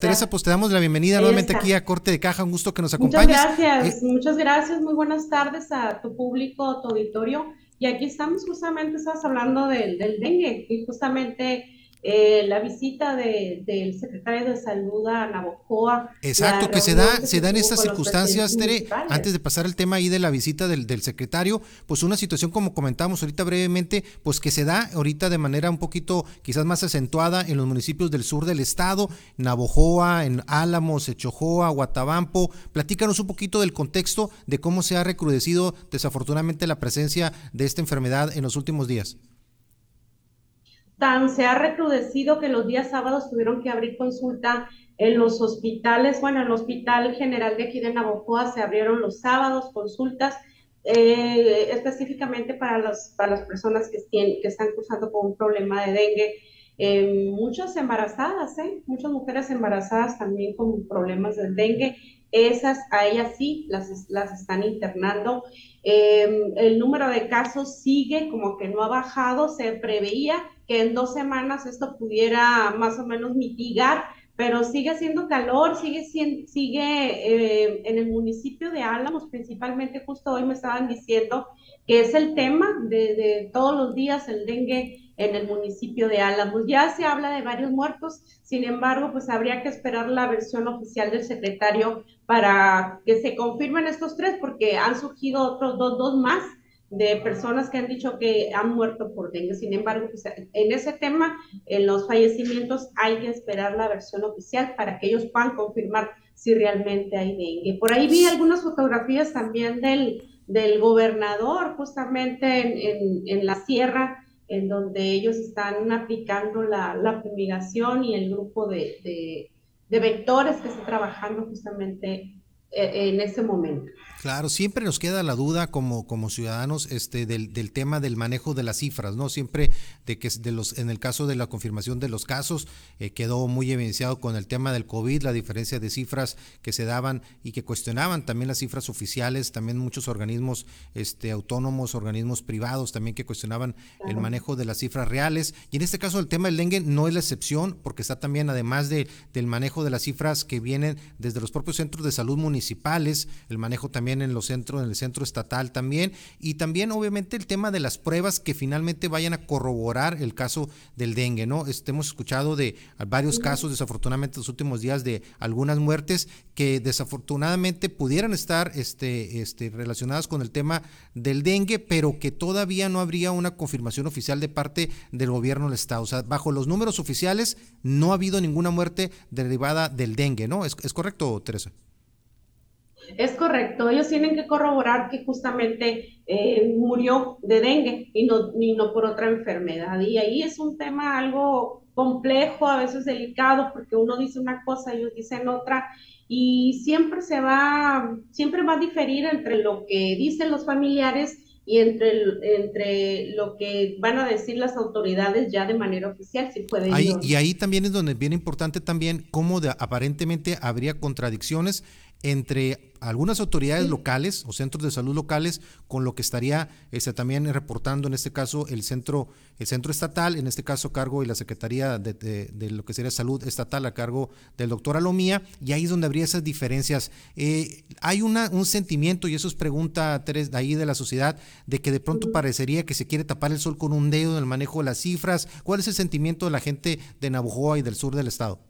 Teresa, pues te damos la bienvenida nuevamente aquí a Corte de Caja, un gusto que nos acompañes. Muchas gracias, eh, muchas gracias, muy buenas tardes a tu público, a tu auditorio. Y aquí estamos justamente, estás hablando del, del dengue, y justamente eh, la visita de, del secretario de Salud a Navojoa. Exacto, que se da, se da en estas circunstancias, Tere, antes de pasar el tema ahí de la visita del, del, secretario, pues una situación como comentamos ahorita brevemente, pues que se da ahorita de manera un poquito quizás más acentuada en los municipios del sur del estado, Navojoa, en Álamos, Echojoa, Guatabampo. Platícanos un poquito del contexto de cómo se ha recrudecido desafortunadamente la presencia de esta enfermedad en los últimos días tan se ha recrudecido que los días sábados tuvieron que abrir consulta en los hospitales, bueno, en el Hospital General de aquí de Navojoa se abrieron los sábados consultas eh, específicamente para, los, para las personas que, que están cruzando con un problema de dengue. Eh, muchas embarazadas, ¿eh? muchas mujeres embarazadas también con problemas de dengue. Esas a ellas sí las, las están internando. Eh, el número de casos sigue como que no ha bajado. Se preveía que en dos semanas esto pudiera más o menos mitigar, pero sigue siendo calor, sigue, sigue eh, en el municipio de Álamos, principalmente justo hoy me estaban diciendo que es el tema de, de todos los días el dengue en el municipio de Álamos. Ya se habla de varios muertos, sin embargo, pues habría que esperar la versión oficial del secretario para que se confirmen estos tres, porque han surgido otros dos, dos más de personas que han dicho que han muerto por dengue. Sin embargo, pues, en ese tema, en los fallecimientos, hay que esperar la versión oficial para que ellos puedan confirmar si realmente hay dengue. Por ahí vi algunas fotografías también del, del gobernador, justamente en, en, la sierra, en donde ellos están aplicando la, la fumigación y el grupo de, de, de vectores que está trabajando justamente en ese momento. Claro, siempre nos queda la duda como, como ciudadanos este, del, del, tema del manejo de las cifras, ¿no? Siempre de que de los, en el caso de la confirmación de los casos, eh, quedó muy evidenciado con el tema del COVID, la diferencia de cifras que se daban y que cuestionaban también las cifras oficiales, también muchos organismos este, autónomos, organismos privados también que cuestionaban el manejo de las cifras reales. Y en este caso el tema del dengue no es la excepción, porque está también, además de, del manejo de las cifras que vienen desde los propios centros de salud municipales, el manejo también en los centros, en el centro estatal también, y también obviamente el tema de las pruebas que finalmente vayan a corroborar el caso del dengue, ¿no? Este, hemos escuchado de varios casos, desafortunadamente, en los últimos días de algunas muertes que desafortunadamente pudieran estar este, este, relacionadas con el tema del dengue, pero que todavía no habría una confirmación oficial de parte del gobierno del Estado. O sea, bajo los números oficiales no ha habido ninguna muerte derivada del dengue, ¿no? ¿Es, es correcto, Teresa? Es correcto, ellos tienen que corroborar que justamente eh, murió de dengue y no, y no por otra enfermedad. Y ahí es un tema algo complejo, a veces delicado, porque uno dice una cosa, y ellos dicen otra, y siempre se va, siempre va a diferir entre lo que dicen los familiares y entre, entre lo que van a decir las autoridades ya de manera oficial, si puede y ahí también es donde bien importante también cómo de, aparentemente habría contradicciones entre algunas autoridades locales o centros de salud locales con lo que estaría este, también reportando en este caso el centro el centro estatal en este caso a cargo de la secretaría de, lo que sería salud estatal a cargo del doctor Alomía y ahí es donde habría esas diferencias. Eh, hay una, un sentimiento y eso es pregunta Teres, de ahí de la sociedad de que de pronto parecería que se quiere tapar el sol con un dedo en el manejo de las cifras. Cuál es el sentimiento de la gente de Navojoa y del sur del estado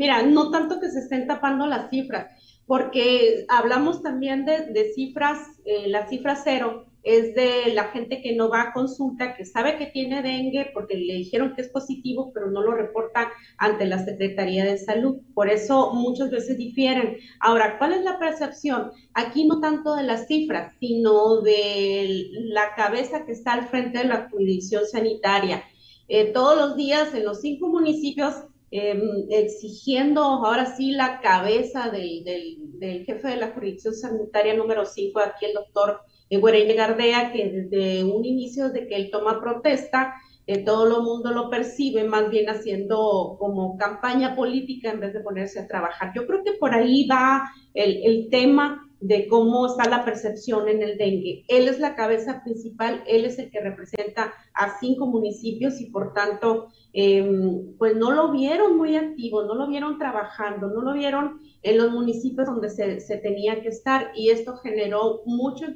Mira, no tanto que se estén tapando las cifras, porque hablamos también de, cifras, eh, la cifra cero es de la gente que no va a consulta, que sabe que tiene dengue porque le dijeron que es positivo, pero no lo reporta ante la Secretaría de Salud. Por eso muchas veces difieren. Ahora, ¿cuál es la percepción? Aquí no tanto de las cifras, sino de la cabeza que está al frente de la jurisdicción sanitaria. Eh, todos los días en los cinco municipios Em, exigiendo ahora sí la cabeza del, del, jefe de la jurisdicción sanitaria número 5, aquí el doctor Guerrero Gardea, que desde un inicio, de que él toma protesta, eh, todo el mundo lo percibe más bien haciendo como campaña política en vez de ponerse a trabajar. Yo creo que por ahí va el, el tema de cómo está la percepción en el dengue. Él es la cabeza principal, él es el que representa a cinco municipios y por tanto, em, pues no lo vieron muy activo, no lo vieron trabajando, no lo vieron en los municipios donde se, se tenía que estar y esto generó mucho,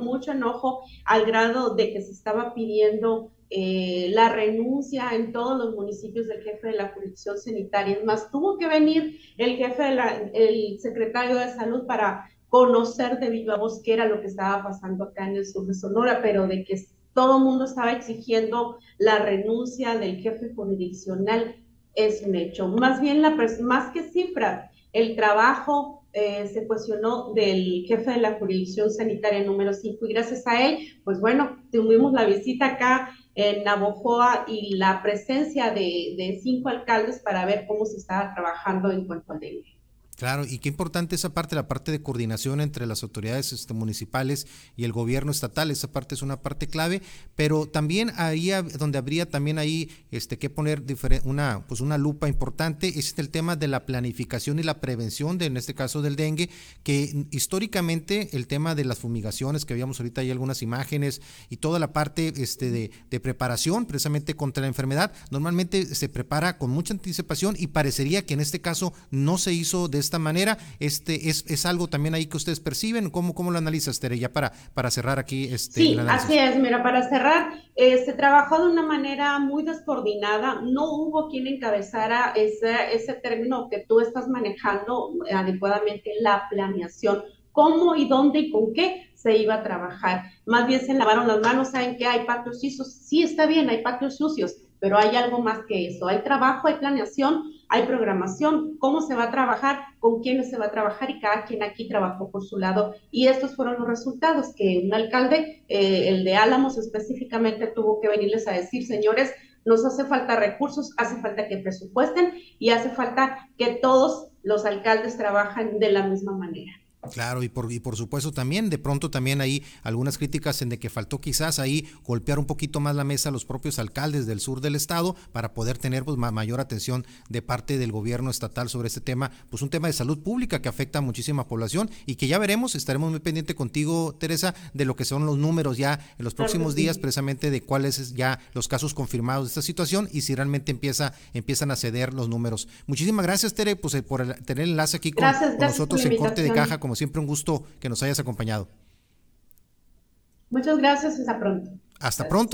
mucho enojo al grado de que se estaba pidiendo eh, la renuncia en todos los municipios del jefe de la jurisdicción sanitaria. Es más, tuvo que venir el jefe, de la, el secretario de salud para conocer de viva voz qué era lo que estaba pasando acá en el sur de Sonora, pero de que todo el mundo estaba exigiendo la renuncia del jefe jurisdiccional es un hecho. Más bien, la más que cifra, el trabajo eh, se cuestionó del jefe de la jurisdicción sanitaria número 5 y gracias a él, pues bueno, tuvimos la visita acá en Navojoa y la presencia de, cinco alcaldes para ver cómo se estaba trabajando en cuanto al dengue. Claro, y qué importante esa parte, la parte de coordinación entre las autoridades este, municipales y el gobierno estatal, esa parte es una parte clave, pero también ahí donde habría también ahí este que poner una pues una lupa importante es el tema de la planificación y la prevención de en este caso del dengue, que históricamente el tema de las fumigaciones que habíamos ahorita hay algunas imágenes y toda la parte este de, de preparación precisamente contra la enfermedad, normalmente se prepara con mucha anticipación y parecería que en este caso no se hizo de esta manera. Este es, es algo también ahí que ustedes perciben. ¿Cómo, cómo lo analizas, Tere? Ya para, para cerrar aquí. Este, sí, así es. Mira, para cerrar, eh, se trabajó de una manera muy descoordinada. No hubo quien encabezara ese, ese término que tú estás manejando adecuadamente, la planeación cómo y dónde y con qué se iba a trabajar. Más bien se lavaron las manos, saben que hay patios sucios, sí está bien, hay patios sucios, pero hay algo más que eso. Hay trabajo, hay planeación, hay programación, cómo se va a trabajar, con quiénes se va a trabajar y cada quien aquí trabajó por su lado. Y estos fueron los resultados que un alcalde, eh, el de Álamos específicamente, tuvo que venirles a decir, señores, nos hace falta recursos, hace falta que presupuesten y hace falta que todos los alcaldes trabajen de la misma manera. Claro, y por, y por supuesto también, de pronto también hay algunas críticas en de que faltó quizás ahí golpear un poquito más la mesa a los propios alcaldes del sur del estado para poder tener pues, mayor atención de parte del gobierno estatal sobre este tema, pues un tema de salud pública que afecta a muchísima población y que ya veremos, estaremos muy pendiente contigo, Teresa, de lo que son los números ya en los próximos días, precisamente de cuáles ya los casos confirmados de esta situación y si realmente empieza, empiezan a ceder los números. Muchísimas gracias, Tere, pues eh, por tener el enlace aquí con, nosotros en Corte de Caja como siempre un gusto que nos hayas acompañado. Muchas gracias, hasta pronto. Hasta pronto.